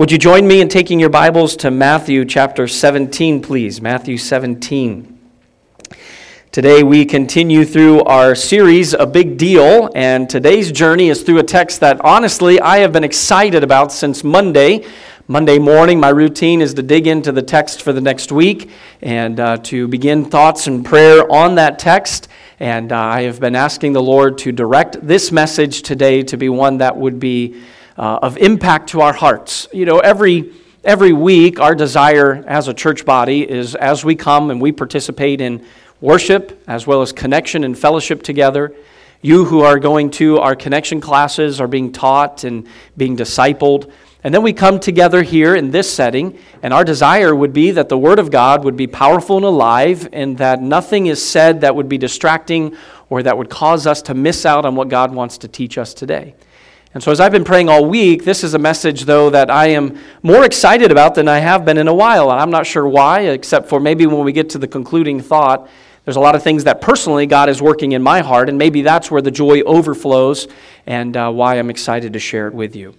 Would you join me in taking your Bibles to Matthew chapter 17, please? Matthew 17. Today we continue through our series, A Big Deal, and today's journey is through a text that honestly I have been excited about since Monday. Monday morning, my routine is to dig into the text for the next week and uh, to begin thoughts and prayer on that text. And uh, I have been asking the Lord to direct this message today to be one that would be uh, of impact to our hearts. You know, every every week, our desire as a church body is as we come and we participate in worship as well as connection and fellowship together. You who are going to our connection classes are being taught and being discipled. And then we come together here in this setting, and our desire would be that the Word of God would be powerful and alive, and that nothing is said that would be distracting or that would cause us to miss out on what God wants to teach us today. And so, as I've been praying all week, this is a message, though, that I am more excited about than I have been in a while. And I'm not sure why, except for maybe when we get to the concluding thought, there's a lot of things that personally God is working in my heart, and maybe that's where the joy overflows and uh, why I'm excited to share it with you.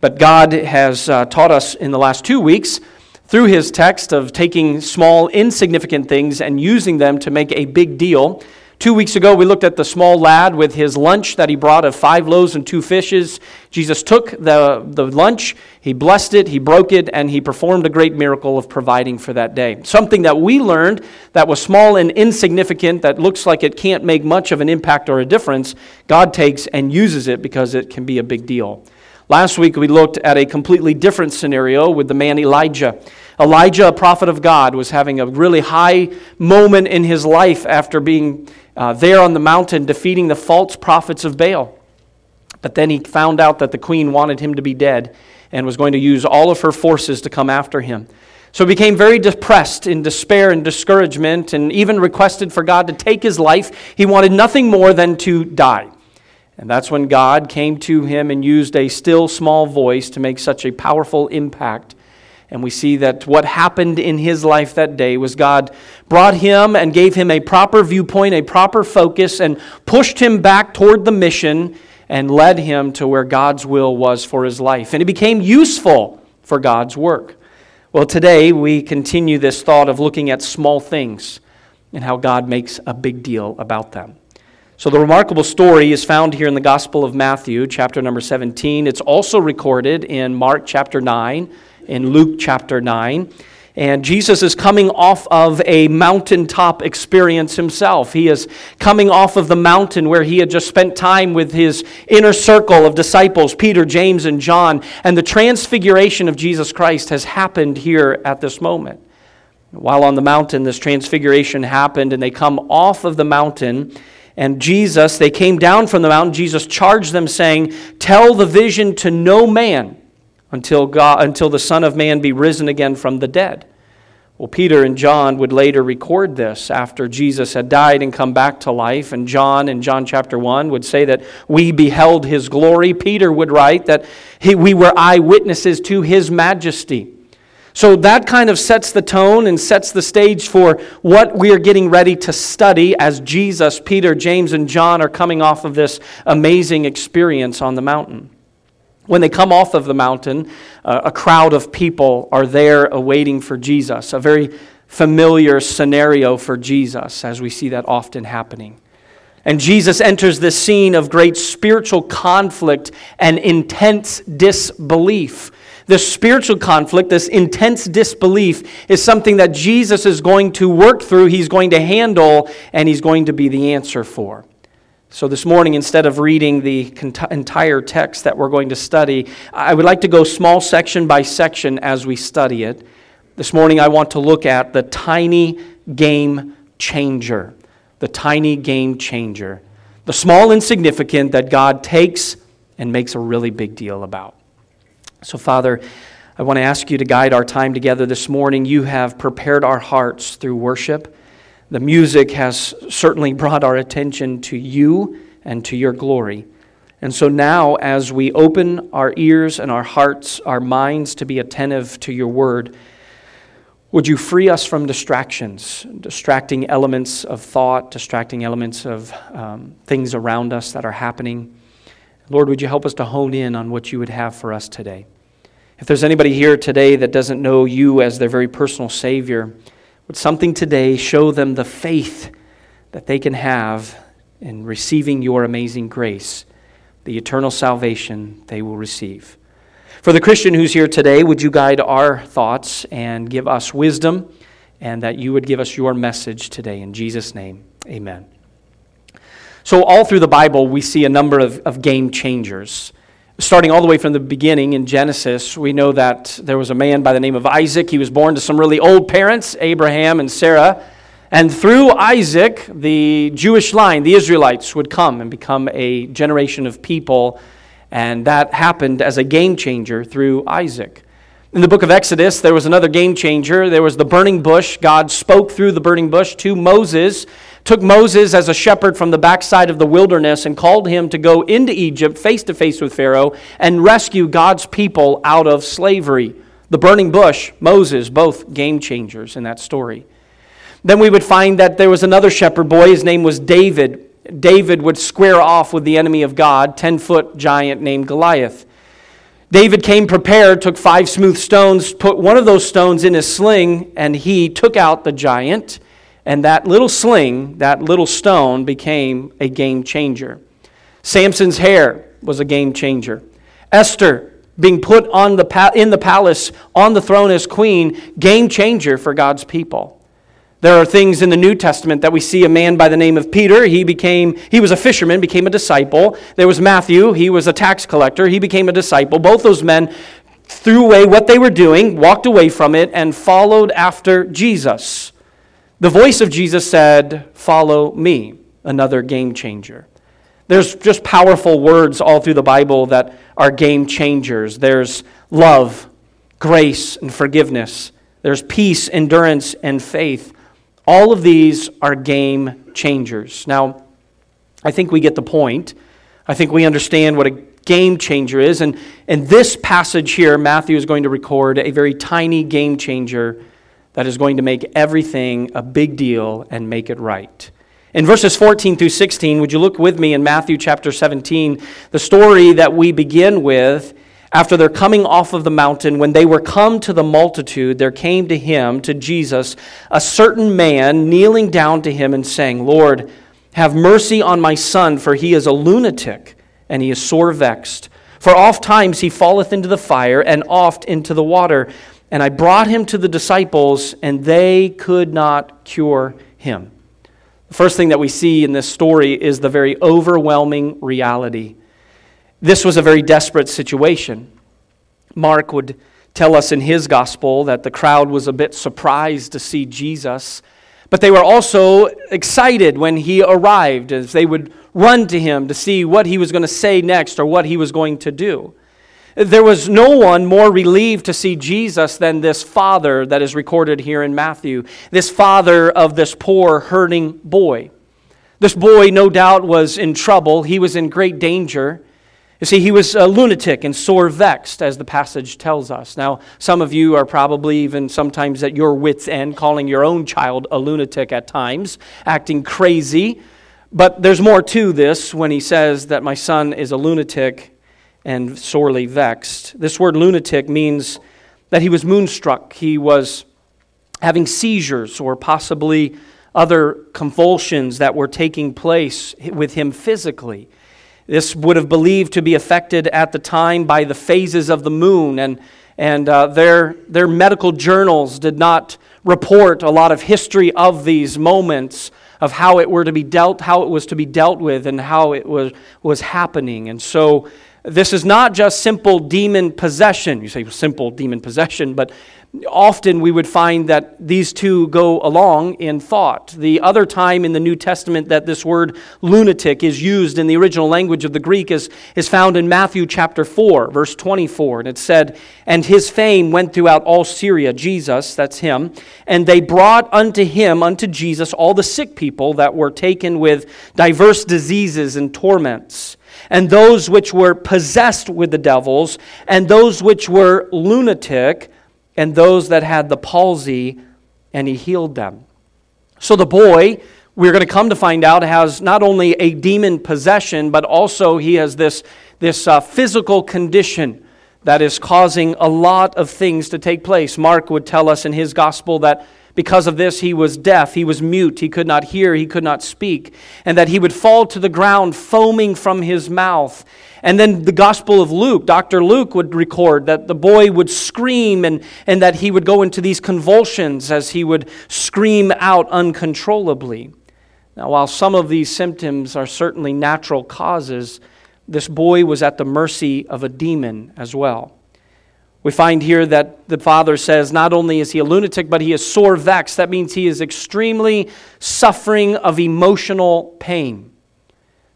But God has uh, taught us in the last two weeks through his text of taking small, insignificant things and using them to make a big deal. Two weeks ago, we looked at the small lad with his lunch that he brought of five loaves and two fishes. Jesus took the, the lunch, he blessed it, he broke it, and he performed a great miracle of providing for that day. Something that we learned that was small and insignificant, that looks like it can't make much of an impact or a difference, God takes and uses it because it can be a big deal. Last week, we looked at a completely different scenario with the man Elijah. Elijah, a prophet of God, was having a really high moment in his life after being uh, there on the mountain defeating the false prophets of Baal. But then he found out that the queen wanted him to be dead and was going to use all of her forces to come after him. So he became very depressed in despair and discouragement and even requested for God to take his life. He wanted nothing more than to die. And that's when God came to him and used a still small voice to make such a powerful impact and we see that what happened in his life that day was God brought him and gave him a proper viewpoint, a proper focus, and pushed him back toward the mission and led him to where God's will was for his life. And he became useful for God's work. Well, today we continue this thought of looking at small things and how God makes a big deal about them. So, the remarkable story is found here in the Gospel of Matthew, chapter number 17. It's also recorded in Mark chapter 9 in Luke chapter 9. And Jesus is coming off of a mountaintop experience himself. He is coming off of the mountain where he had just spent time with his inner circle of disciples, Peter, James, and John. And the transfiguration of Jesus Christ has happened here at this moment. While on the mountain, this transfiguration happened, and they come off of the mountain. And Jesus, they came down from the mountain. Jesus charged them, saying, Tell the vision to no man until, God, until the Son of Man be risen again from the dead. Well, Peter and John would later record this after Jesus had died and come back to life. And John, in John chapter 1, would say that we beheld his glory. Peter would write that he, we were eyewitnesses to his majesty. So that kind of sets the tone and sets the stage for what we are getting ready to study as Jesus, Peter, James, and John are coming off of this amazing experience on the mountain. When they come off of the mountain, uh, a crowd of people are there awaiting for Jesus, a very familiar scenario for Jesus, as we see that often happening. And Jesus enters this scene of great spiritual conflict and intense disbelief. This spiritual conflict, this intense disbelief, is something that Jesus is going to work through, he's going to handle, and he's going to be the answer for. So, this morning, instead of reading the entire text that we're going to study, I would like to go small section by section as we study it. This morning, I want to look at the tiny game changer. The tiny game changer. The small insignificant that God takes and makes a really big deal about. So, Father, I want to ask you to guide our time together this morning. You have prepared our hearts through worship. The music has certainly brought our attention to you and to your glory. And so now, as we open our ears and our hearts, our minds to be attentive to your word, would you free us from distractions, distracting elements of thought, distracting elements of um, things around us that are happening? Lord, would you help us to hone in on what you would have for us today? If there's anybody here today that doesn't know you as their very personal Savior, would something today show them the faith that they can have in receiving your amazing grace, the eternal salvation they will receive? For the Christian who's here today, would you guide our thoughts and give us wisdom, and that you would give us your message today? In Jesus' name, amen. So, all through the Bible, we see a number of, of game changers. Starting all the way from the beginning in Genesis, we know that there was a man by the name of Isaac. He was born to some really old parents, Abraham and Sarah. And through Isaac, the Jewish line, the Israelites, would come and become a generation of people. And that happened as a game changer through Isaac. In the book of Exodus, there was another game changer. There was the burning bush. God spoke through the burning bush to Moses took Moses as a shepherd from the backside of the wilderness and called him to go into Egypt face to face with Pharaoh and rescue God's people out of slavery. The burning bush, Moses, both game changers in that story. Then we would find that there was another shepherd boy. His name was David. David would square off with the enemy of God, 10 foot giant named Goliath. David came prepared, took five smooth stones, put one of those stones in his sling, and he took out the giant. And that little sling, that little stone, became a game changer. Samson's hair was a game changer. Esther being put on the in the palace on the throne as queen, game changer for God's people. There are things in the New Testament that we see a man by the name of Peter. He became he was a fisherman, became a disciple. There was Matthew, he was a tax collector, he became a disciple. Both those men threw away what they were doing, walked away from it and followed after Jesus. The voice of Jesus said, Follow me, another game changer. There's just powerful words all through the Bible that are game changers. There's love, grace, and forgiveness. There's peace, endurance, and faith. All of these are game changers. Now, I think we get the point. I think we understand what a game changer is. And in this passage here, Matthew is going to record a very tiny game changer that is going to make everything a big deal and make it right. In verses 14 through 16, would you look with me in Matthew chapter 17, the story that we begin with after they're coming off of the mountain, when they were come to the multitude, there came to him, to Jesus, a certain man kneeling down to him and saying, Lord, have mercy on my son, for he is a lunatic, and he is sore vexed. For oft times he falleth into the fire, and oft into the water. And I brought him to the disciples, and they could not cure him. The first thing that we see in this story is the very overwhelming reality. This was a very desperate situation. Mark would tell us in his gospel that the crowd was a bit surprised to see Jesus, but they were also excited when he arrived, as they would run to him to see what he was going to say next or what he was going to do. There was no one more relieved to see Jesus than this father that is recorded here in Matthew, this father of this poor, hurting boy. This boy, no doubt, was in trouble. He was in great danger. You see, he was a lunatic and sore vexed, as the passage tells us. Now, some of you are probably even sometimes at your wits' end, calling your own child a lunatic at times, acting crazy. But there's more to this when he says that my son is a lunatic and sorely vexed. This word lunatic means that he was moonstruck. He was having seizures or possibly other convulsions that were taking place with him physically. This would have believed to be affected at the time by the phases of the moon, and, and uh, their, their medical journals did not report a lot of history of these moments of how it were to be dealt, how it was to be dealt with, and how it was, was happening. And so this is not just simple demon possession. You say simple demon possession, but often we would find that these two go along in thought. The other time in the New Testament that this word lunatic is used in the original language of the Greek is, is found in Matthew chapter 4, verse 24. And it said, And his fame went throughout all Syria, Jesus, that's him, and they brought unto him, unto Jesus, all the sick people that were taken with diverse diseases and torments and those which were possessed with the devils, and those which were lunatic, and those that had the palsy, and he healed them. So the boy, we're going to come to find out, has not only a demon possession, but also he has this, this uh, physical condition that is causing a lot of things to take place. Mark would tell us in his gospel that because of this, he was deaf, he was mute, he could not hear, he could not speak, and that he would fall to the ground foaming from his mouth. And then the Gospel of Luke, Dr. Luke would record that the boy would scream and, and that he would go into these convulsions as he would scream out uncontrollably. Now, while some of these symptoms are certainly natural causes, this boy was at the mercy of a demon as well. We find here that the father says not only is he a lunatic, but he is sore vexed. That means he is extremely suffering of emotional pain.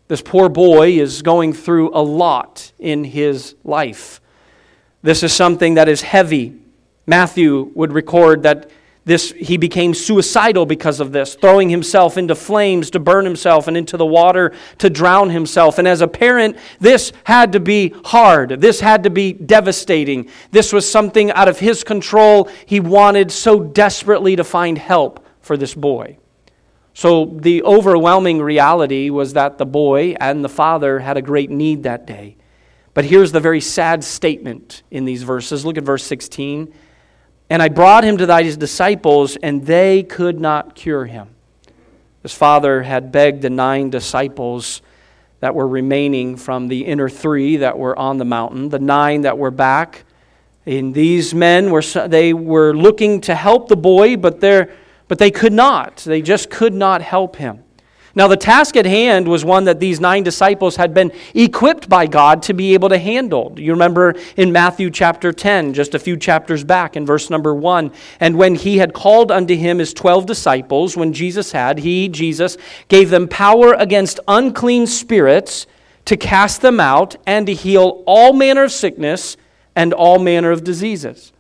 This poor boy is going through a lot in his life. This is something that is heavy. Matthew would record that this, he became suicidal because of this, throwing himself into flames to burn himself and into the water to drown himself. And as a parent, this had to be hard. This had to be devastating. This was something out of his control. He wanted so desperately to find help for this boy. So the overwhelming reality was that the boy and the father had a great need that day. But here's the very sad statement in these verses. Look at verse 16. And I brought him to thy disciples, and they could not cure him. His father had begged the nine disciples that were remaining from the inner three that were on the mountain, the nine that were back. And these men were they were looking to help the boy, but but they could not. They just could not help him. Now, the task at hand was one that these nine disciples had been equipped by God to be able to handle. You remember in Matthew chapter 10, just a few chapters back, in verse number 1. And when he had called unto him his twelve disciples, when Jesus had, he, Jesus, gave them power against unclean spirits to cast them out and to heal all manner of sickness and all manner of diseases.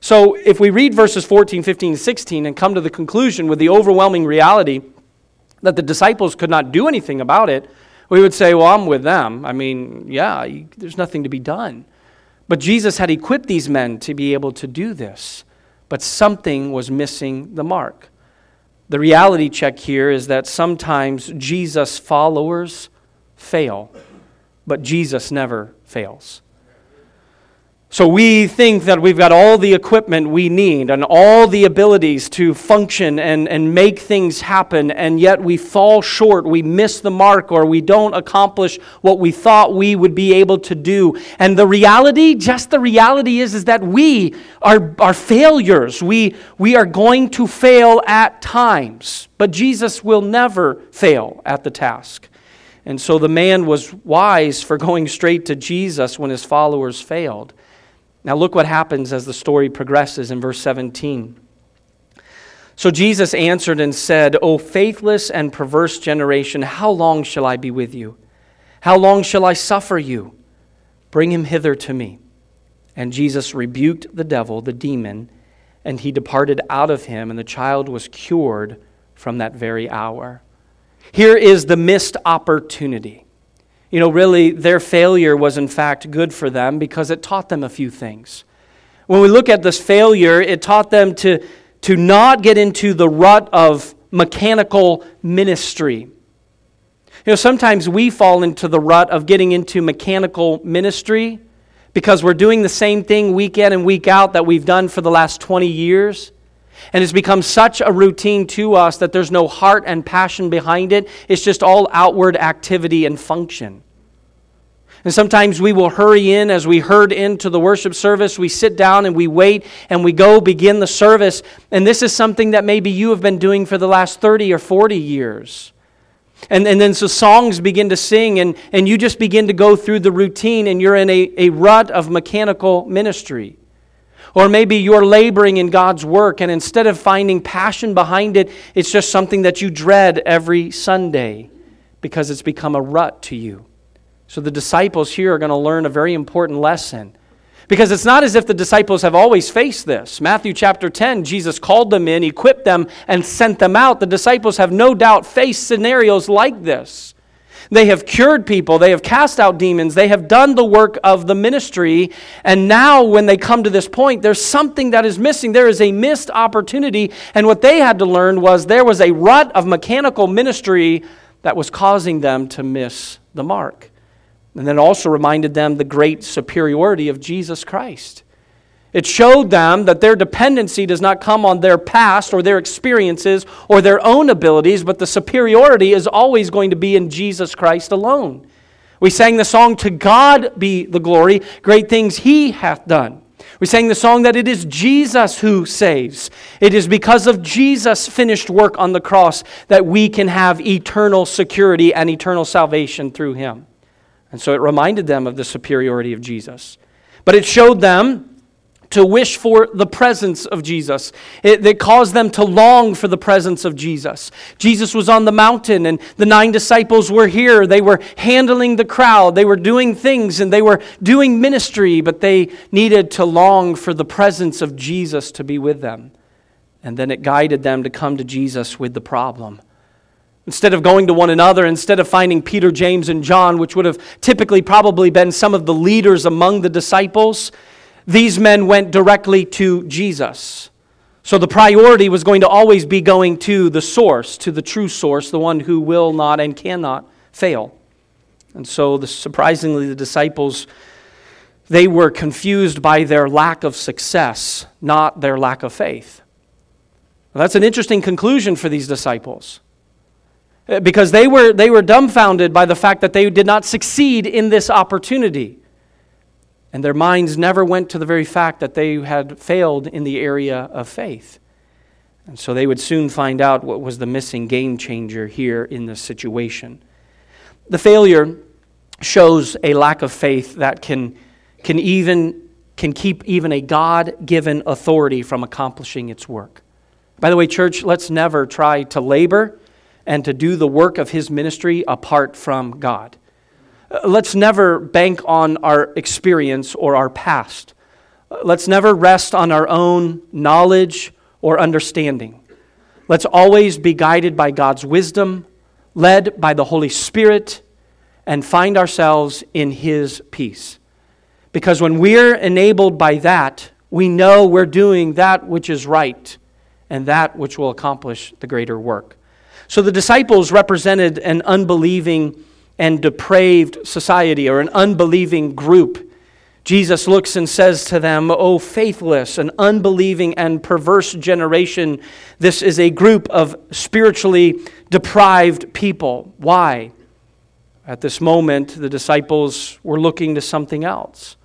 So, if we read verses 14, 15, 16 and come to the conclusion with the overwhelming reality, that the disciples could not do anything about it, we would say, Well, I'm with them. I mean, yeah, there's nothing to be done. But Jesus had equipped these men to be able to do this, but something was missing the mark. The reality check here is that sometimes Jesus' followers fail, but Jesus never fails. So we think that we've got all the equipment we need and all the abilities to function and, and make things happen, and yet we fall short, we miss the mark, or we don't accomplish what we thought we would be able to do. And the reality, just the reality is, is that we are, are failures. We, we are going to fail at times, but Jesus will never fail at the task. And so the man was wise for going straight to Jesus when his followers failed. Now, look what happens as the story progresses in verse 17. So Jesus answered and said, O faithless and perverse generation, how long shall I be with you? How long shall I suffer you? Bring him hither to me. And Jesus rebuked the devil, the demon, and he departed out of him, and the child was cured from that very hour. Here is the missed opportunity. You know, really, their failure was in fact good for them because it taught them a few things. When we look at this failure, it taught them to, to not get into the rut of mechanical ministry. You know, sometimes we fall into the rut of getting into mechanical ministry because we're doing the same thing week in and week out that we've done for the last 20 years. And it's become such a routine to us that there's no heart and passion behind it. It's just all outward activity and function. And sometimes we will hurry in as we herd into the worship service. We sit down and we wait and we go begin the service. And this is something that maybe you have been doing for the last 30 or 40 years. And, and then so songs begin to sing, and, and you just begin to go through the routine, and you're in a, a rut of mechanical ministry. Or maybe you're laboring in God's work, and instead of finding passion behind it, it's just something that you dread every Sunday because it's become a rut to you. So the disciples here are going to learn a very important lesson. Because it's not as if the disciples have always faced this. Matthew chapter 10, Jesus called them in, equipped them, and sent them out. The disciples have no doubt faced scenarios like this. They have cured people, they have cast out demons, they have done the work of the ministry. And now, when they come to this point, there's something that is missing. There is a missed opportunity. And what they had to learn was there was a rut of mechanical ministry that was causing them to miss the mark. And then also reminded them the great superiority of Jesus Christ. It showed them that their dependency does not come on their past or their experiences or their own abilities, but the superiority is always going to be in Jesus Christ alone. We sang the song, To God be the glory, great things He hath done. We sang the song that it is Jesus who saves. It is because of Jesus' finished work on the cross that we can have eternal security and eternal salvation through Him. And so it reminded them of the superiority of Jesus. But it showed them to wish for the presence of Jesus. It, it, caused them to long for the presence of Jesus. Jesus was on the mountain, and the nine disciples were here. They were handling the crowd, they were doing things, and they were doing ministry, but they needed to long for the presence of Jesus to be with them. And then it guided them to come to Jesus with the problem. Instead of going to one another, instead of finding Peter, James, and John, which would have typically probably been some of the leaders among the disciples, these men went directly to Jesus. So the priority was going to always be going to the source, to the true source, the one who will not and cannot fail. And so, the, surprisingly, the disciples they were confused by their lack of success, not their lack of faith. That's an interesting conclusion for these disciples. Uh, because they were, they were dumbfounded by the fact that they did not succeed in this opportunity. And their minds never went to the very fact that they had failed in the area of faith. And so they would soon find out what was the missing game changer here in this situation. The failure shows a lack of faith that can, can even can keep even a God-given authority from accomplishing its work. By the way, church, let's never try to labor and to do the work of his ministry apart from God. Uh, let's never bank on our experience or our past. Uh, let's never rest on our own knowledge or understanding. Let's always be guided by God's wisdom, led by the Holy Spirit, and find ourselves in His peace. Because when we're enabled by that, we know we're doing that which is right and that which will accomplish the greater work. So the disciples represented an unbelieving and depraved society or an unbelieving group. Jesus looks and says to them, O faithless and unbelieving and perverse generation, this is a group of spiritually deprived people. Why? At this moment, the disciples were looking to something else.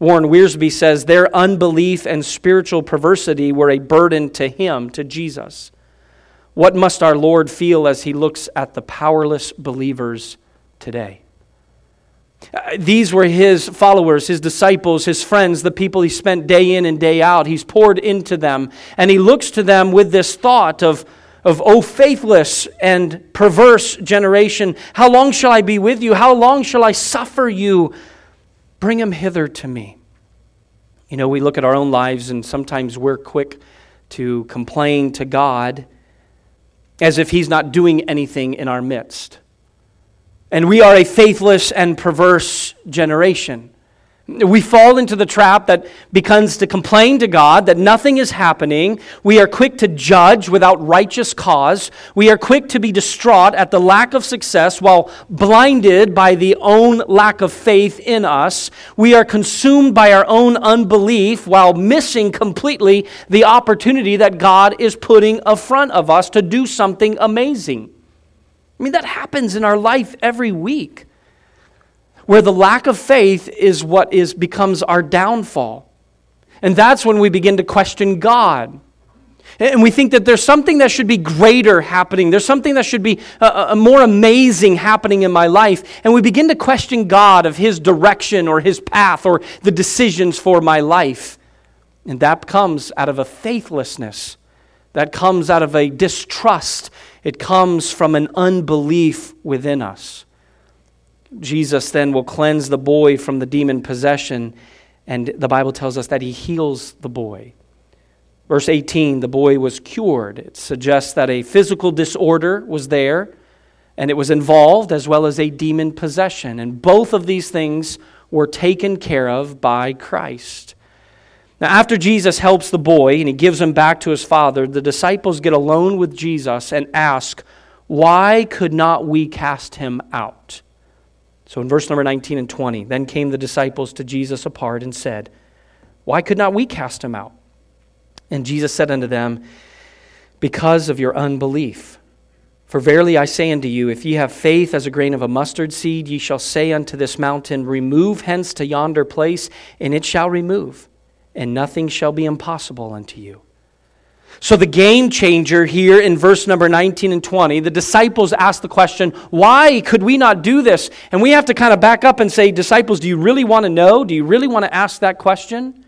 Warren Wiersbe says their unbelief and spiritual perversity were a burden to him, to Jesus. What must our Lord feel as he looks at the powerless believers today. Uh, these were his followers, his disciples, his friends, the people he spent day in and day out. He's poured into them. And he looks to them with this thought of, of, oh, faithless and perverse generation, how long shall I be with you? How long shall I suffer you? Bring him hither to me. You know, we look at our own lives and sometimes we're quick to complain to God as if he's not doing anything in our midst. And we are a faithless and perverse generation. We fall into the trap that begins to complain to God that nothing is happening. We are quick to judge without righteous cause. We are quick to be distraught at the lack of success while blinded by the own lack of faith in us. We are consumed by our own unbelief while missing completely the opportunity that God is putting in front of us to do something amazing. I mean, that happens in our life every week, where the lack of faith is what is, becomes our downfall. And that's when we begin to question God. And we think that there's something that should be greater happening. There's something that should be a, uh, uh, a, more amazing happening in my life. And we begin to question God of His direction or His path or the decisions for my life. And that comes out of a faithlessness, that comes out of a distrust it comes from an unbelief within us. Jesus then will cleanse the boy from the demon possession, and the Bible tells us that he heals the boy. Verse 18, the boy was cured. It suggests that a physical disorder was there, and it was involved, as well as a demon possession. And both of these things were taken care of by Christ. Now, after Jesus helps the boy and he gives him back to his father, the disciples get alone with Jesus and ask, Why could not we cast him out? So in verse number 19 and 20, then came the disciples to Jesus apart and said, Why could not we cast him out? And Jesus said unto them, Because of your unbelief. For verily I say unto you, if ye have faith as a grain of a mustard seed, ye shall say unto this mountain, Remove hence to yonder place, and it shall remove, and nothing shall be impossible unto you. So, the game changer here in verse number 19 and 20, the disciples ask the question, Why could we not do this? And we have to kind of back up and say, Disciples, do you really want to know? Do you really want to ask that question?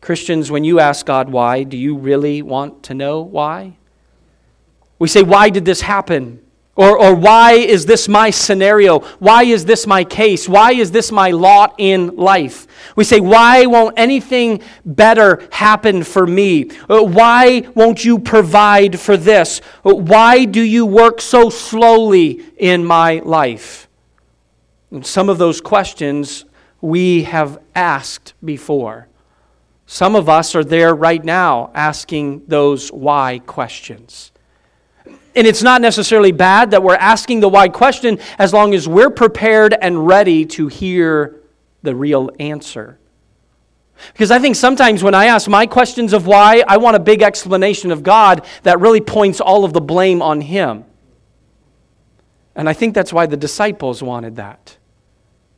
Christians, when you ask God why, do you really want to know why? We say, Why did this happen? Or, or why is this my scenario? Why is this my case? Why is this my lot in life? We say, Why won't anything better happen for me? Uh, why won't you provide for this? Uh, why do you work so slowly in my life? And some of those questions we have asked before. Some of us are there right now asking those why questions. And it's not necessarily bad that we're asking the why question as long as we're prepared and ready to hear the real answer. Because I think sometimes when I ask my questions of why, I want a big explanation of God that really points all of the blame on Him. And I think that's why the disciples wanted that.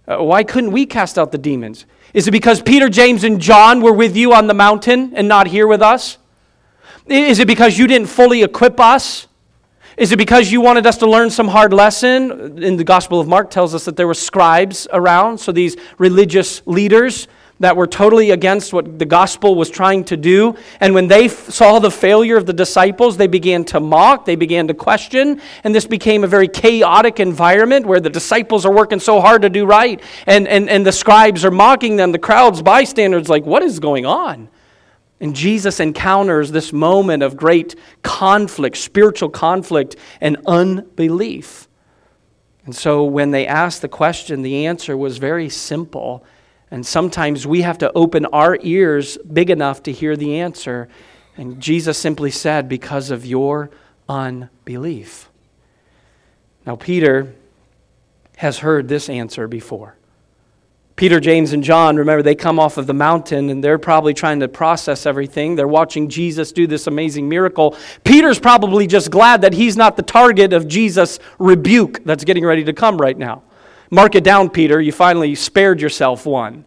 Uh, why couldn't we cast out the demons? Is it because Peter, James, and John were with you on the mountain and not here with us? Is it because you didn't fully equip us? Is it because you wanted us to learn some hard lesson? In the Gospel of Mark tells us that there were scribes around, so these religious leaders that were totally against what the gospel was trying to do. And when they f- saw the failure of the disciples, they began to mock, they began to question, and this became a very chaotic environment where the disciples are working so hard to do right, and, and, and the scribes are mocking them. The crowds, bystanders, like, what is going on? And Jesus encounters this moment of great conflict, spiritual conflict, and unbelief. And so when they asked the question, the answer was very simple. And sometimes we have to open our ears big enough to hear the answer. And Jesus simply said, Because of your unbelief. Now, Peter has heard this answer before. Peter, James, and John, remember, they come off of the mountain and they're probably trying to process everything. They're watching Jesus do this amazing miracle. Peter's probably just glad that he's not the target of Jesus' rebuke that's getting ready to come right now. Mark it down, Peter. You finally spared yourself one.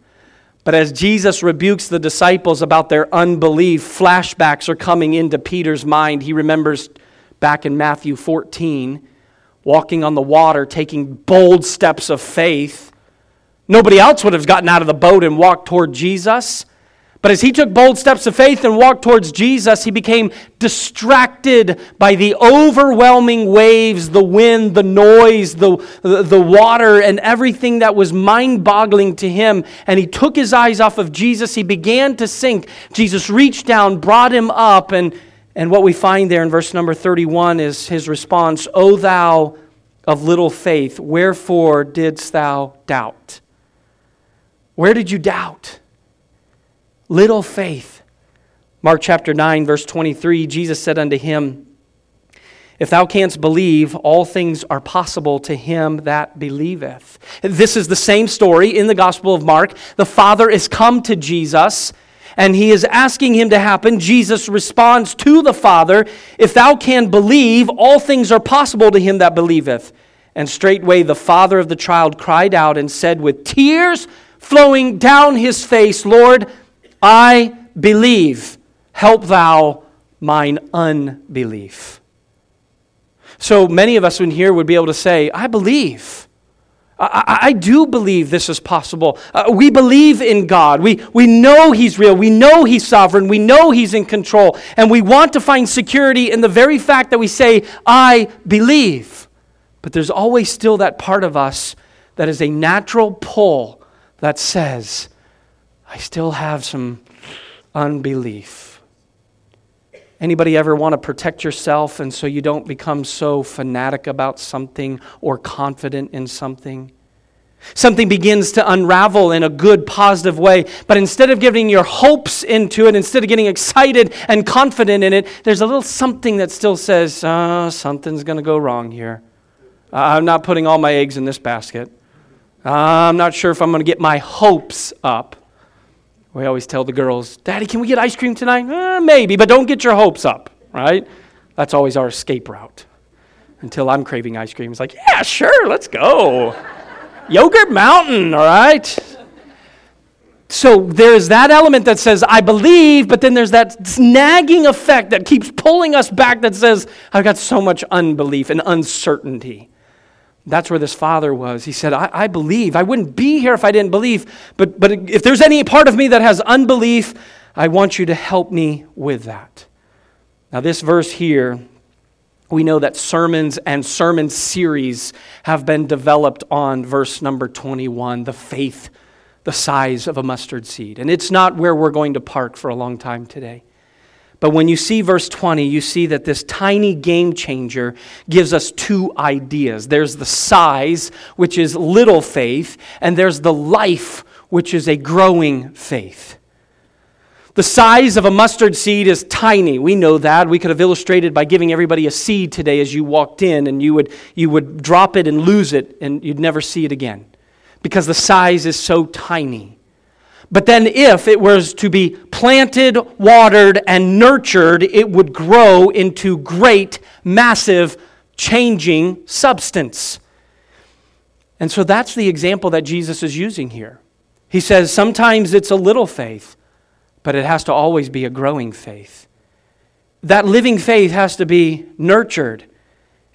But as Jesus rebukes the disciples about their unbelief, flashbacks are coming into Peter's mind. He remembers back in Matthew 14, walking on the water, taking bold steps of faith Nobody else would have gotten out of the boat and walked toward Jesus. But as he took bold steps of faith and walked towards Jesus, he became distracted by the overwhelming waves, the wind, the noise, the, the water, and everything that was mind boggling to him. And he took his eyes off of Jesus. He began to sink. Jesus reached down, brought him up. And, and what we find there in verse number 31 is his response O thou of little faith, wherefore didst thou doubt? Where did you doubt? Little faith. Mark chapter 9, verse 23 Jesus said unto him, If thou canst believe, all things are possible to him that believeth. This is the same story in the Gospel of Mark. The Father is come to Jesus and he is asking him to happen. Jesus responds to the Father, If thou can believe, all things are possible to him that believeth. And straightway the father of the child cried out and said with tears, flowing down his face, Lord, I believe. Help thou mine unbelief. So many of us in here would be able to say, I believe. I, I do believe this is possible. Uh, we believe in God. We, we know He's real. We know He's sovereign. We know He's in control. And we want to find security in the very fact that we say, I believe. But there's always still that part of us that is a natural pull that says, I still have some unbelief. Anybody ever want to protect yourself and so you don't become so fanatic about something or confident in something? Something begins to unravel in a good, positive way, but instead of giving your hopes into it, instead of getting excited and confident in it, there's a little something that still says, oh, something's going to go wrong here. I'm not putting all my eggs in this basket. I'm not sure if I'm going to get my hopes up. We always tell the girls, Daddy, can we get ice cream tonight? Eh, maybe, but don't get your hopes up, right? That's always our escape route. Until I'm craving ice cream. It's like, yeah, sure, let's go. Yogurt Mountain, all right? So there's that element that says, I believe, but then there's that nagging effect that keeps pulling us back that says, I've got so much unbelief and uncertainty. That's where this father was. He said, I, I, believe. I wouldn't be here if I didn't believe. But, but if there's any part of me that has unbelief, I want you to help me with that. Now, this verse here, we know that sermons and sermon series have been developed on verse number 21, the faith the size of a mustard seed. And it's not where we're going to park for a long time today. But when you see verse 20, you see that this tiny game changer gives us two ideas. There's the size, which is little faith, and there's the life, which is a growing faith. The size of a mustard seed is tiny. We know that. We could have illustrated by giving everybody a seed today as you walked in, and you would, you would drop it and lose it, and you'd never see it again because the size is so tiny. But then, if it was to be planted, watered, and nurtured, it would grow into great, massive, changing substance. And so that's the example that Jesus is using here. He says sometimes it's a little faith, but it has to always be a growing faith. That living faith has to be nurtured,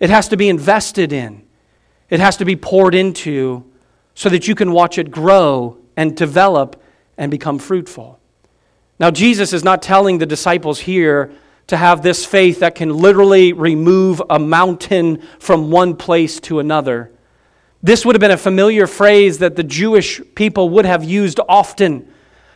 it has to be invested in, it has to be poured into so that you can watch it grow and develop and become fruitful. Now, Jesus is not telling the disciples here to have this faith that can literally remove a mountain from one place to another. This would have been a familiar phrase that the Jewish people would have used often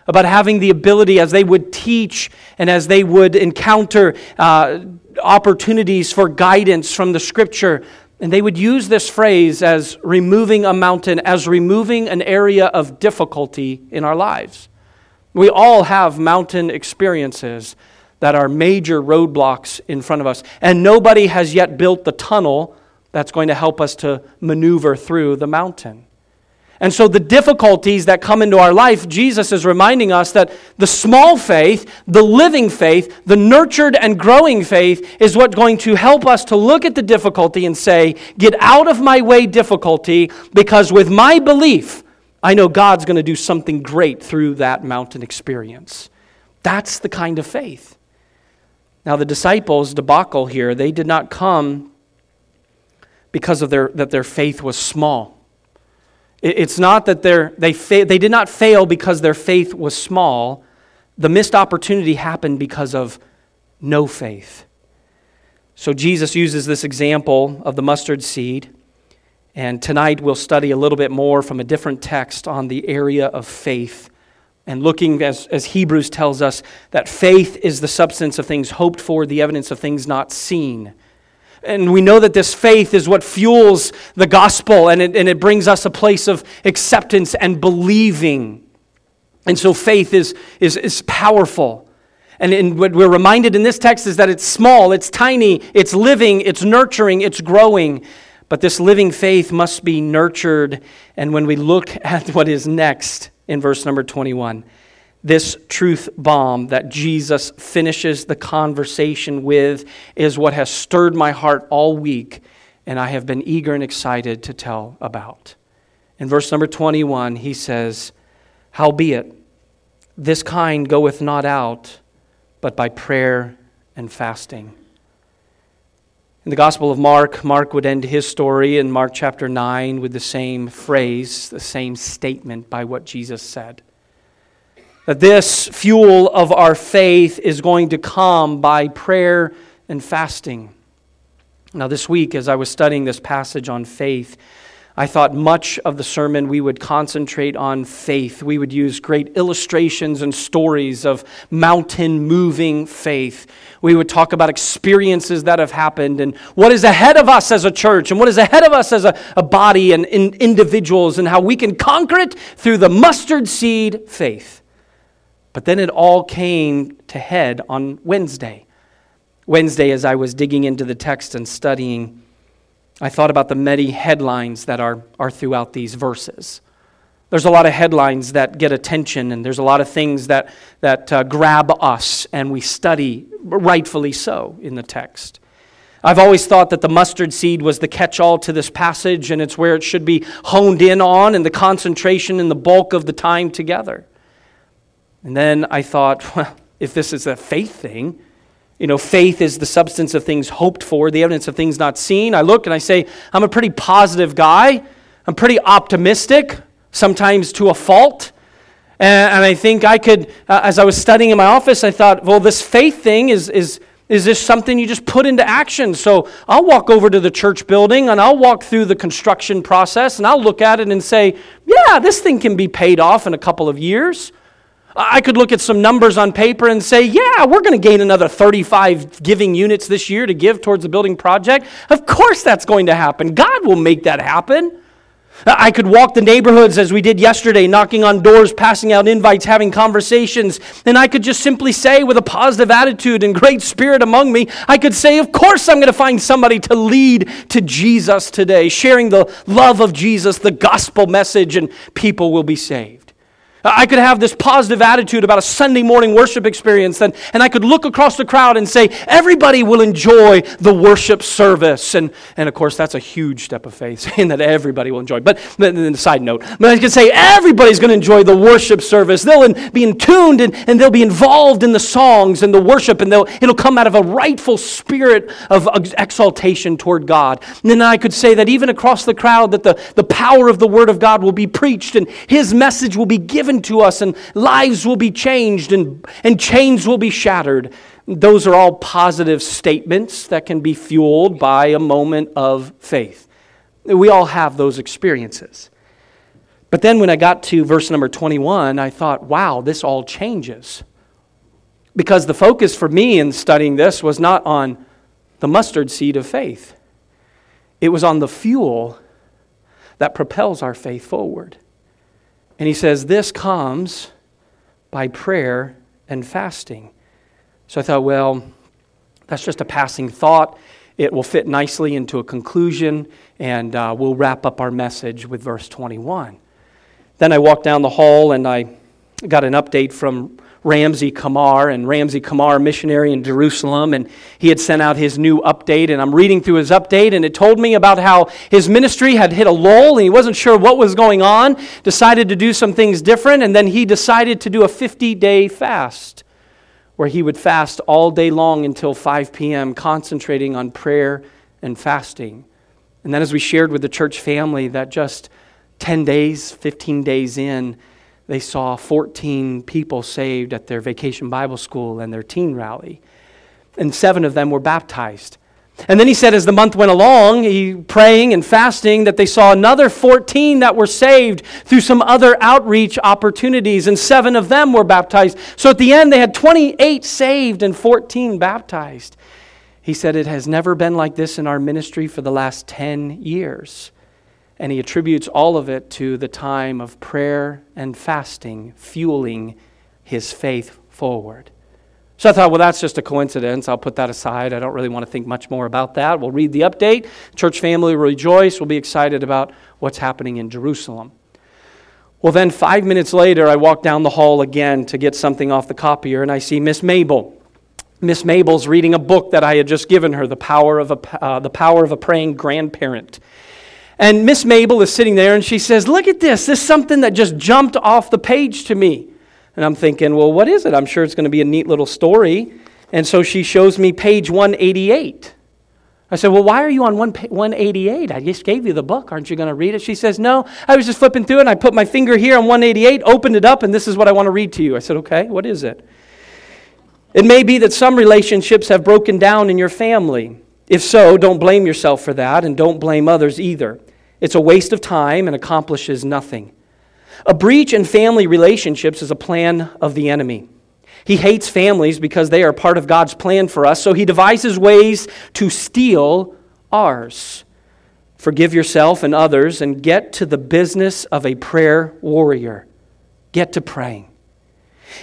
about having the ability as they would teach and as they would encounter uh, opportunities for guidance from the scripture and they would use this phrase as removing a mountain, as removing an area of difficulty in our lives. We all have mountain experiences that are major roadblocks in front of us. And nobody has yet built the tunnel that's going to help us to maneuver through the mountain. And so, the difficulties that come into our life, Jesus is reminding us that the small faith, the living faith, the nurtured and growing faith is what's going to help us to look at the difficulty and say, Get out of my way, difficulty, because with my belief, I know God's going to do something great through that mountain experience. That's the kind of faith. Now, the disciples' debacle here, they did not come because of their, that their faith was small. It's not that they, fa- they did not fail because their faith was small. The missed opportunity happened because of no faith. So Jesus uses this example of the mustard seed. And tonight we'll study a little bit more from a different text on the area of faith. And looking, as, as Hebrews tells us, that faith is the substance of things hoped for, the evidence of things not seen. And we know that this faith is what fuels the gospel and it, and it brings us a place of acceptance and believing. And so faith is, is, is powerful. And, and what we're reminded in this text is that it's small, it's tiny, it's living, it's nurturing, it's growing. But this living faith must be nurtured. And when we look at what is next in verse number 21, this truth bomb that Jesus finishes the conversation with is what has stirred my heart all week, and I have been eager and excited to tell about. In verse number 21, he says, Howbeit, this kind goeth not out, but by prayer and fasting. In the Gospel of Mark, Mark would end his story in Mark chapter 9 with the same phrase, the same statement by what Jesus said that this fuel of our faith is going to come by prayer and fasting. Now, this week, as I was studying this passage on faith, I thought much of the sermon we would concentrate on faith. We would use great illustrations and stories of mountain moving faith. We would talk about experiences that have happened and what is ahead of us as a church and what is ahead of us as a, a body and in individuals and how we can conquer it through the mustard seed faith. But then it all came to head on Wednesday. Wednesday, as I was digging into the text and studying, I thought about the many headlines that are, are throughout these verses. There's a lot of headlines that get attention, and there's a lot of things that, that uh, grab us, and we study, rightfully so, in the text. I've always thought that the mustard seed was the catch all to this passage, and it's where it should be honed in on, and the concentration and the bulk of the time together. And then I thought, well, if this is a faith thing, you know, faith is the substance of things hoped for, the evidence of things not seen. I look and I say, I'm a pretty positive guy. I'm pretty optimistic, sometimes to a fault. And, I think I could, uh, as I was studying in my office, I thought, well, this faith thing is, is, is this something you just put into action? So I'll walk over to the church building and I'll walk through the construction process and I'll look at it and say, yeah, this thing can be paid off in a couple of years. I could look at some numbers on paper and say, yeah, we're going to gain another 35 giving units this year to give towards the building project. Of course, that's going to happen. God will make that happen. I could walk the neighborhoods as we did yesterday, knocking on doors, passing out invites, having conversations. And I could just simply say, with a positive attitude and great spirit among me, I could say, Of course, I'm going to find somebody to lead to Jesus today, sharing the love of Jesus, the gospel message, and people will be saved. I could have this positive attitude about a Sunday morning worship experience, and, and I could look across the crowd and say, everybody will enjoy the worship service. And, and of course, that's a huge step of faith, saying that everybody will enjoy. But then, side note, but I could say everybody's going to enjoy the worship service. They'll be in tuned and, and they'll be involved in the songs and the worship, and it'll come out of a rightful spirit of exaltation toward God. And then I could say that even across the crowd, that the, the power of the Word of God will be preached and His message will be given given to us, and lives will be changed, and, and chains will be shattered. Those are all positive statements that can be fueled by a moment of faith. We all have those experiences. But then when I got to verse number 21, I thought, wow, this all changes. Because the focus for me in studying this was not on the mustard seed of faith, it was on the fuel that propels our faith forward. And he says, This comes by prayer and fasting. So I thought, well, that's just a passing thought. It will fit nicely into a conclusion, and uh, we'll wrap up our message with verse 21. Then I walked down the hall and I got an update from Ramsey Kamar, and Ramsey Kamar, missionary in Jerusalem, and he had sent out his new update. And I'm reading through his update, and it told me about how his ministry had hit a lull, and he wasn't sure what was going on, decided to do some things different, and then he decided to do a 50 day fast where he would fast all day long until 5 p.m., concentrating on prayer and fasting. And then, as we shared with the church family, that just 10 days, 15 days in, they saw 14 people saved at their vacation Bible school and their teen rally. And seven of them were baptized. And then he said, as the month went along, he praying and fasting, that they saw another 14 that were saved through some other outreach opportunities, and seven of them were baptized. So at the end, they had 28 saved and 14 baptized. He said, It has never been like this in our ministry for the last 10 years. And he attributes all of it to the time of prayer and fasting, fueling his faith forward. So I thought, well, that's just a coincidence. I'll put that aside. I don't really want to think much more about that. We'll read the update. Church family will rejoice. We'll be excited about what's happening in Jerusalem. Well, then, five minutes later, I walk down the hall again to get something off the copier, and I see Miss Mabel. Miss Mabel's reading a book that I had just given her, The Power of a, uh, the Power of a Praying Grandparent. And Miss Mabel is sitting there and she says, Look at this. This is something that just jumped off the page to me. And I'm thinking, Well, what is it? I'm sure it's going to be a neat little story. And so she shows me page 188. I said, Well, why are you on 188? I just gave you the book. Aren't you going to read it? She says, No, I was just flipping through it and I put my finger here on 188, opened it up, and this is what I want to read to you. I said, Okay, what is it? It may be that some relationships have broken down in your family. If so, don't blame yourself for that and don't blame others either. It's a waste of time and accomplishes nothing. A breach in family relationships is a plan of the enemy. He hates families because they are part of God's plan for us, so he devises ways to steal ours. Forgive yourself and others and get to the business of a prayer warrior. Get to praying.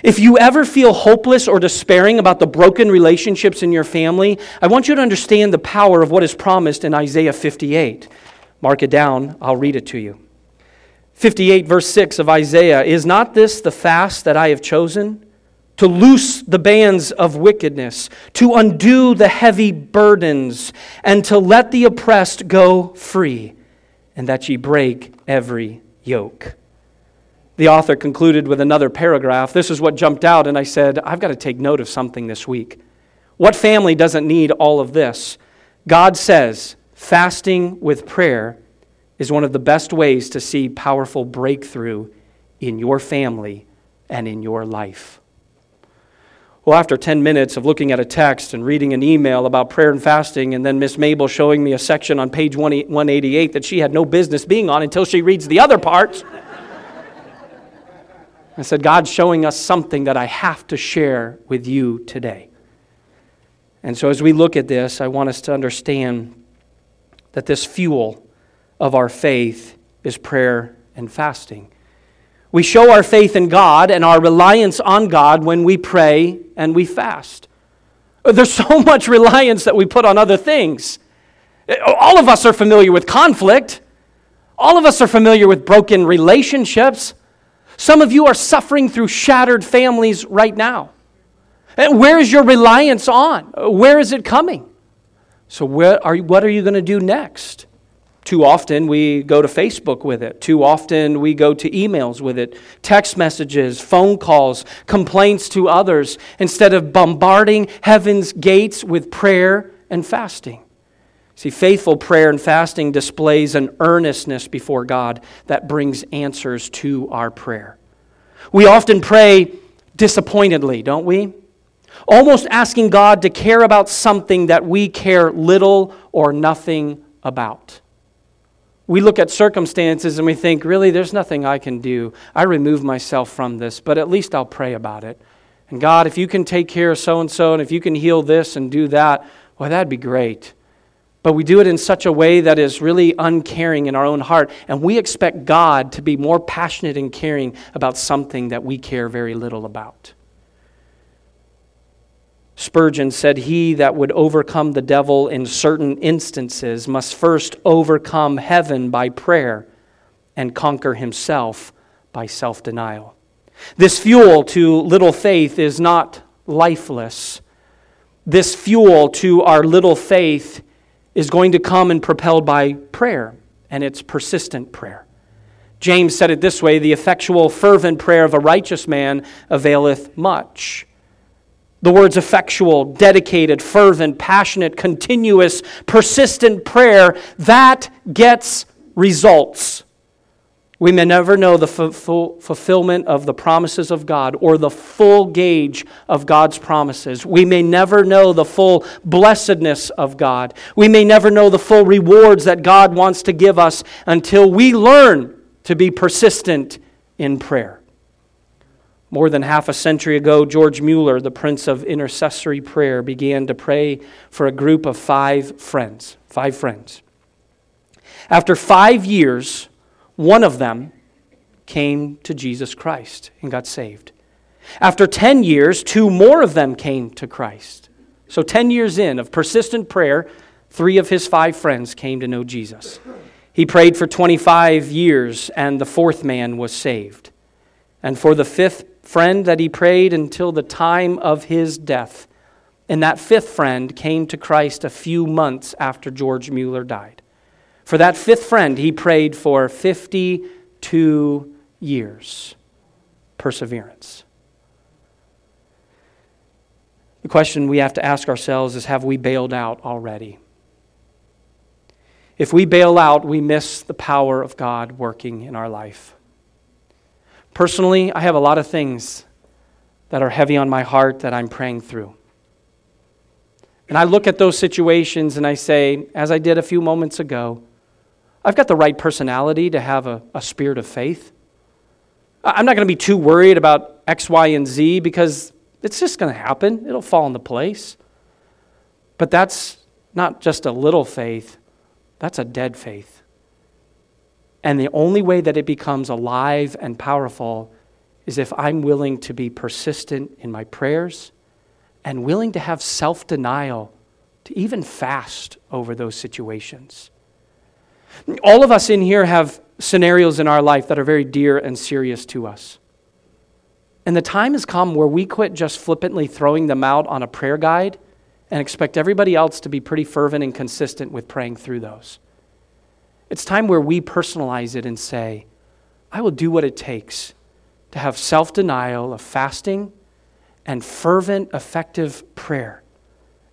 If you ever feel hopeless or despairing about the broken relationships in your family, I want you to understand the power of what is promised in Isaiah 58. Mark it down, I'll read it to you. 58, verse 6 of Isaiah Is not this the fast that I have chosen? To loose the bands of wickedness, to undo the heavy burdens, and to let the oppressed go free, and that ye break every yoke. The author concluded with another paragraph. This is what jumped out, and I said, I've got to take note of something this week. What family doesn't need all of this? God says fasting with prayer is one of the best ways to see powerful breakthrough in your family and in your life. Well, after 10 minutes of looking at a text and reading an email about prayer and fasting, and then Miss Mabel showing me a section on page 188 that she had no business being on until she reads the other parts. I said, God's showing us something that I have to share with you today. And so, as we look at this, I want us to understand that this fuel of our faith is prayer and fasting. We show our faith in God and our reliance on God when we pray and we fast. There's so much reliance that we put on other things. All of us are familiar with conflict. All of us are familiar with broken relationships. Some of you are suffering through shattered families right now. Where is your reliance on? Where is it coming? So, where are you, what are you going to do next? Too often we go to Facebook with it. Too often we go to emails with it, text messages, phone calls, complaints to others, instead of bombarding heaven's gates with prayer and fasting. See, faithful prayer and fasting displays an earnestness before God that brings answers to our prayer. We often pray disappointedly, don't we? Almost asking God to care about something that we care little or nothing about. We look at circumstances and we think, really, there's nothing I can do. I remove myself from this, but at least I'll pray about it. And God, if you can take care of so and so, and if you can heal this and do that, well, that'd be great but we do it in such a way that is really uncaring in our own heart. And we expect God to be more passionate and caring about something that we care very little about. Spurgeon said, He that would overcome the devil in certain instances must first overcome heaven by prayer and conquer himself by self denial. This fuel to little faith is not lifeless. This fuel to our little faith is going to come and propelled by prayer, and it's persistent prayer. James said it this way the effectual, fervent prayer of a righteous man availeth much. The words effectual, dedicated, fervent, passionate, continuous, persistent prayer, that gets results. We may never know the fulfillment of the promises of God or the full gauge of God's promises. We may never know the full blessedness of God. We may never know the full rewards that God wants to give us until we learn to be persistent in prayer. More than half a century ago, George Mueller, the prince of intercessory prayer, began to pray for a group of five friends. Five friends. After five years, one of them came to Jesus Christ and got saved. After 10 years, two more of them came to Christ. So, 10 years in of persistent prayer, three of his five friends came to know Jesus. He prayed for 25 years, and the fourth man was saved. And for the fifth friend that he prayed until the time of his death, and that fifth friend came to Christ a few months after George Mueller died. For that fifth friend, he prayed for 52 years. Perseverance. The question we have to ask ourselves is have we bailed out already? If we bail out, we miss the power of God working in our life. Personally, I have a lot of things that are heavy on my heart that I'm praying through. And I look at those situations and I say, as I did a few moments ago, I've got the right personality to have a, a spirit of faith. I'm not going to be too worried about X, Y, and Z because it's just going to happen. It'll fall into place. But that's not just a little faith, that's a dead faith. And the only way that it becomes alive and powerful is if I'm willing to be persistent in my prayers and willing to have self denial to even fast over those situations. All of us in here have scenarios in our life that are very dear and serious to us. And the time has come where we quit just flippantly throwing them out on a prayer guide and expect everybody else to be pretty fervent and consistent with praying through those. It's time where we personalize it and say, I will do what it takes to have self denial of fasting and fervent, effective prayer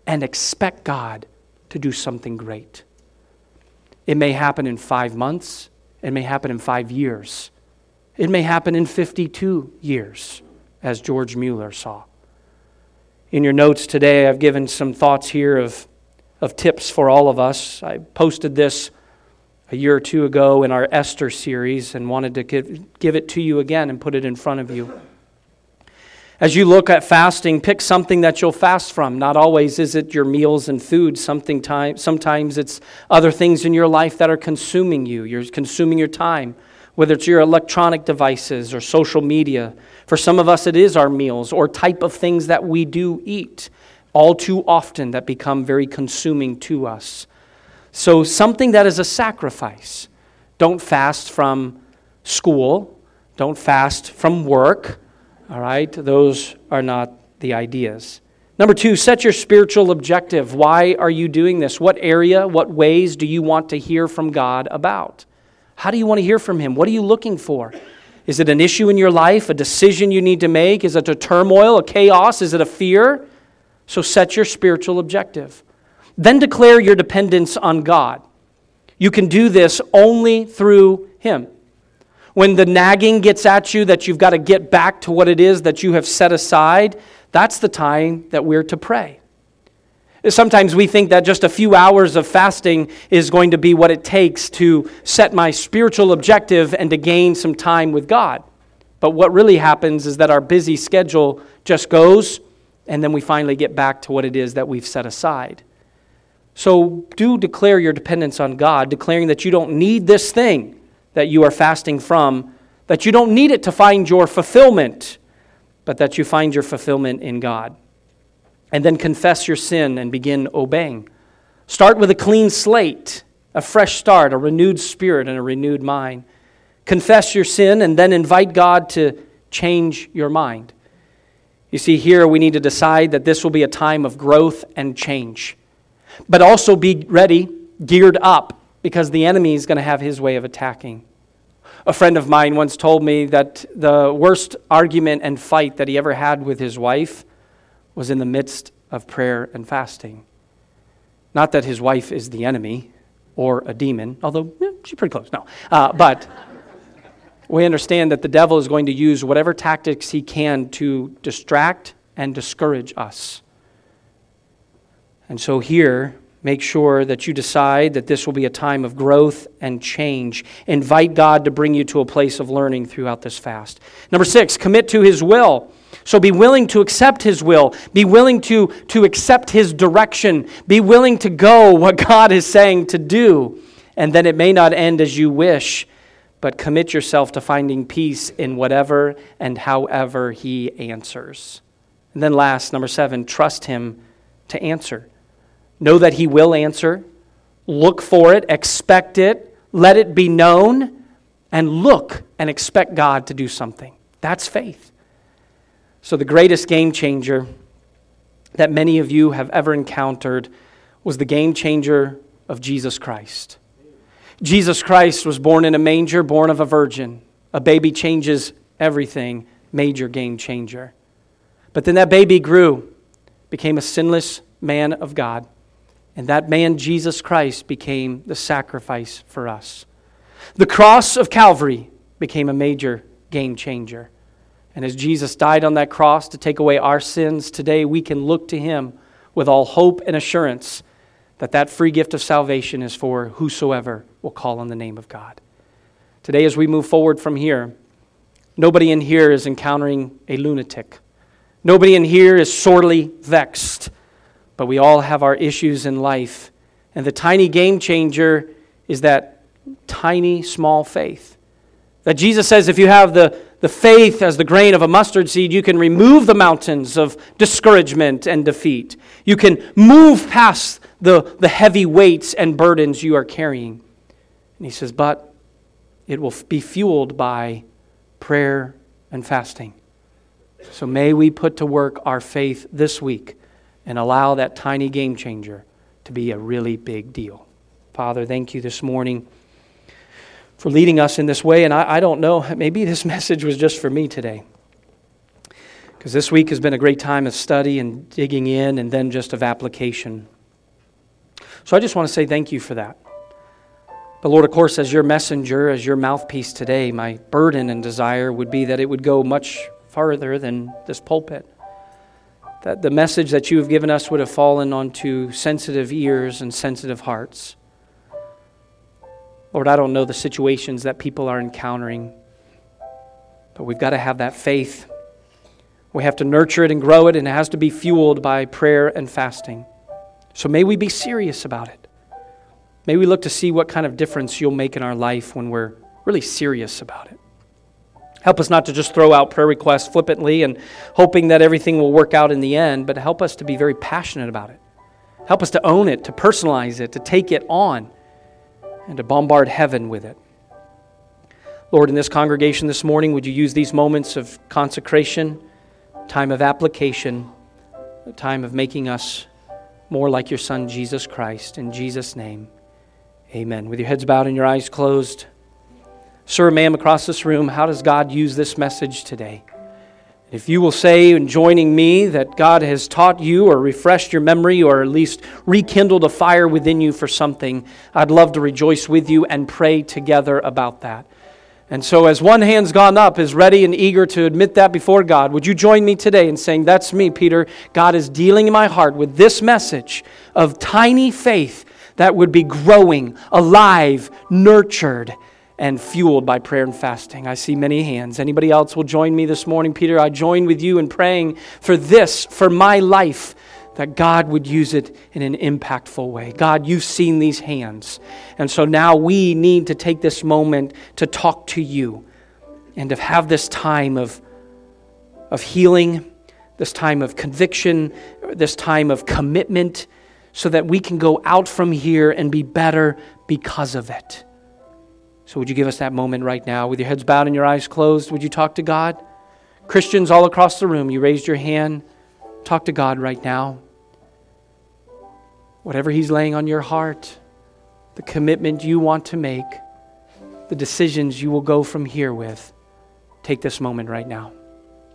and expect God to do something great. It may happen in five months, it may happen in five years, it may happen in 52 years, as George Mueller saw. In your notes today, I've given some thoughts here of, of tips for all of us. I posted this a year or two ago in our Esther series and wanted to give, give it to you again and put it in front of you. As you look at fasting, pick something that you'll fast from. Not always is it your meals and food. Something time, sometimes it's other things in your life that are consuming you. You're consuming your time, whether it's your electronic devices or social media. For some of us, it is our meals or type of things that we do eat, all too often that become very consuming to us. So, something that is a sacrifice. Don't fast from school, don't fast from work all right? Those are not the ideas. Number two, set your spiritual objective. Why are you doing this? What area, what ways do you want to hear from God about? How do you want to hear from Him? What are you looking for? Is it an issue in your life, a decision you need to make? Is it a turmoil, a chaos? Is it a fear? So set your spiritual objective. Then declare your dependence on God. You can do this only through Him. When the nagging gets at you that you've got to get back to what it is that you have set aside, that's the time that we're to pray. Sometimes we think that just a few hours of fasting is going to be what it takes to set my spiritual objective and to gain some time with God. But what really happens is that our busy schedule just goes, and then we finally get back to what it is that we've set aside. So do declare your dependence on God, declaring that you don't need this thing that you are fasting from, that you don't need it to find your fulfillment, but that you find your fulfillment in God. And then confess your sin and begin obeying. Start with a clean slate, a fresh start, a renewed spirit, and a renewed mind. Confess your sin and then invite God to change your mind. You see, here we need to decide that this will be a time of growth and change, but also be ready, geared up because the enemy is going to have his way of attacking. A friend of mine once told me that the worst argument and fight that he ever had with his wife was in the midst of prayer and fasting. Not that his wife is the enemy or a demon, although eh, she's pretty close, no. Uh, but we understand that the devil is going to use whatever tactics he can to distract and discourage us. And so here, Make sure that you decide that this will be a time of growth and change. Invite God to bring you to a place of learning throughout this fast. Number six, commit to His will. So be willing to accept His will. Be willing to, to accept His direction. Be willing to go what God is saying to do. And then it may not end as you wish, but commit yourself to finding peace in whatever and however He answers. And then last, number seven, trust Him to answer. Know that He will answer. Look for it, expect it, let it be known, and look and expect God to do something. That's faith. So, the greatest game changer that many of you have ever encountered was the game changer of Jesus Christ. Jesus Christ was born in a manger, born of a virgin. A baby changes everything, major game changer. But then that baby grew, became a sinless man of God. And that man, Jesus Christ, became the sacrifice for us. The cross of Calvary became a major game changer. And as Jesus died on that cross to take away our sins, today we can look to him with all hope and assurance that that free gift of salvation is for whosoever will call on the name of God. Today, as we move forward from here, nobody in here is encountering a lunatic. Nobody in here is sorely vexed but we all have our issues in life. And the tiny game changer is that tiny, small faith. That Jesus says if you have the, the faith as the grain of a mustard seed, you can remove the mountains of discouragement and defeat. You can move past the, the heavy weights and burdens you are carrying. And he says, but it will be fueled by prayer and fasting. So may we put to work our faith this week and allow that tiny game changer to be a really big deal. Father, thank you this morning for leading us in this way. And I, I don't know, maybe this message was just for me today. Because this week has been a great time of study and digging in and then just of application. So I just want to say thank you for that. But Lord, of course, as your messenger, as your mouthpiece today, my burden and desire would be that it would go much farther than this pulpit. That the message that you have given us would have fallen onto sensitive ears and sensitive hearts. Lord, I don't know the situations that people are encountering, but we've got to have that faith. We have to nurture it and grow it, and it has to be fueled by prayer and fasting. So may we be serious about it. May we look to see what kind of difference you'll make in our life when we're really serious about it. Help us not to just throw out prayer requests flippantly and hoping that everything will work out in the end, but help us to be very passionate about it. Help us to own it, to personalize it, to take it on and to bombard heaven with it. Lord, in this congregation this morning, would you use these moments of consecration, time of application, a time of making us more like your Son, Jesus Christ. In Jesus' name, amen. With your heads bowed and your eyes closed, sir, ma'am, across this room, how does God use this message today? If you will say in joining me that God has taught you or refreshed your memory or at least rekindled a fire within you for something, I'd love to rejoice with you and pray together about that. And so, as one hand's gone up, is ready and eager to admit that before God, would you join me today in saying, That's me, Peter. God is dealing in my heart with this message of tiny faith that would be growing, alive, nurtured, and fueled by prayer and fasting. I see many hands. Anybody else will join me this morning? Peter, I join with you in praying for this, for my life, that God would use it in an impactful way. God, you've seen these hands. And so now we need to take this moment to talk to you and to have this time of, of healing, this time of conviction, this time of commitment, so that we can go out from here and be better because of it. So, would you give us that moment right now with your heads bowed and your eyes closed? Would you talk to God? Christians all across the room, you raised your hand. Talk to God right now. Whatever He's laying on your heart, the commitment you want to make, the decisions you will go from here with, take this moment right now.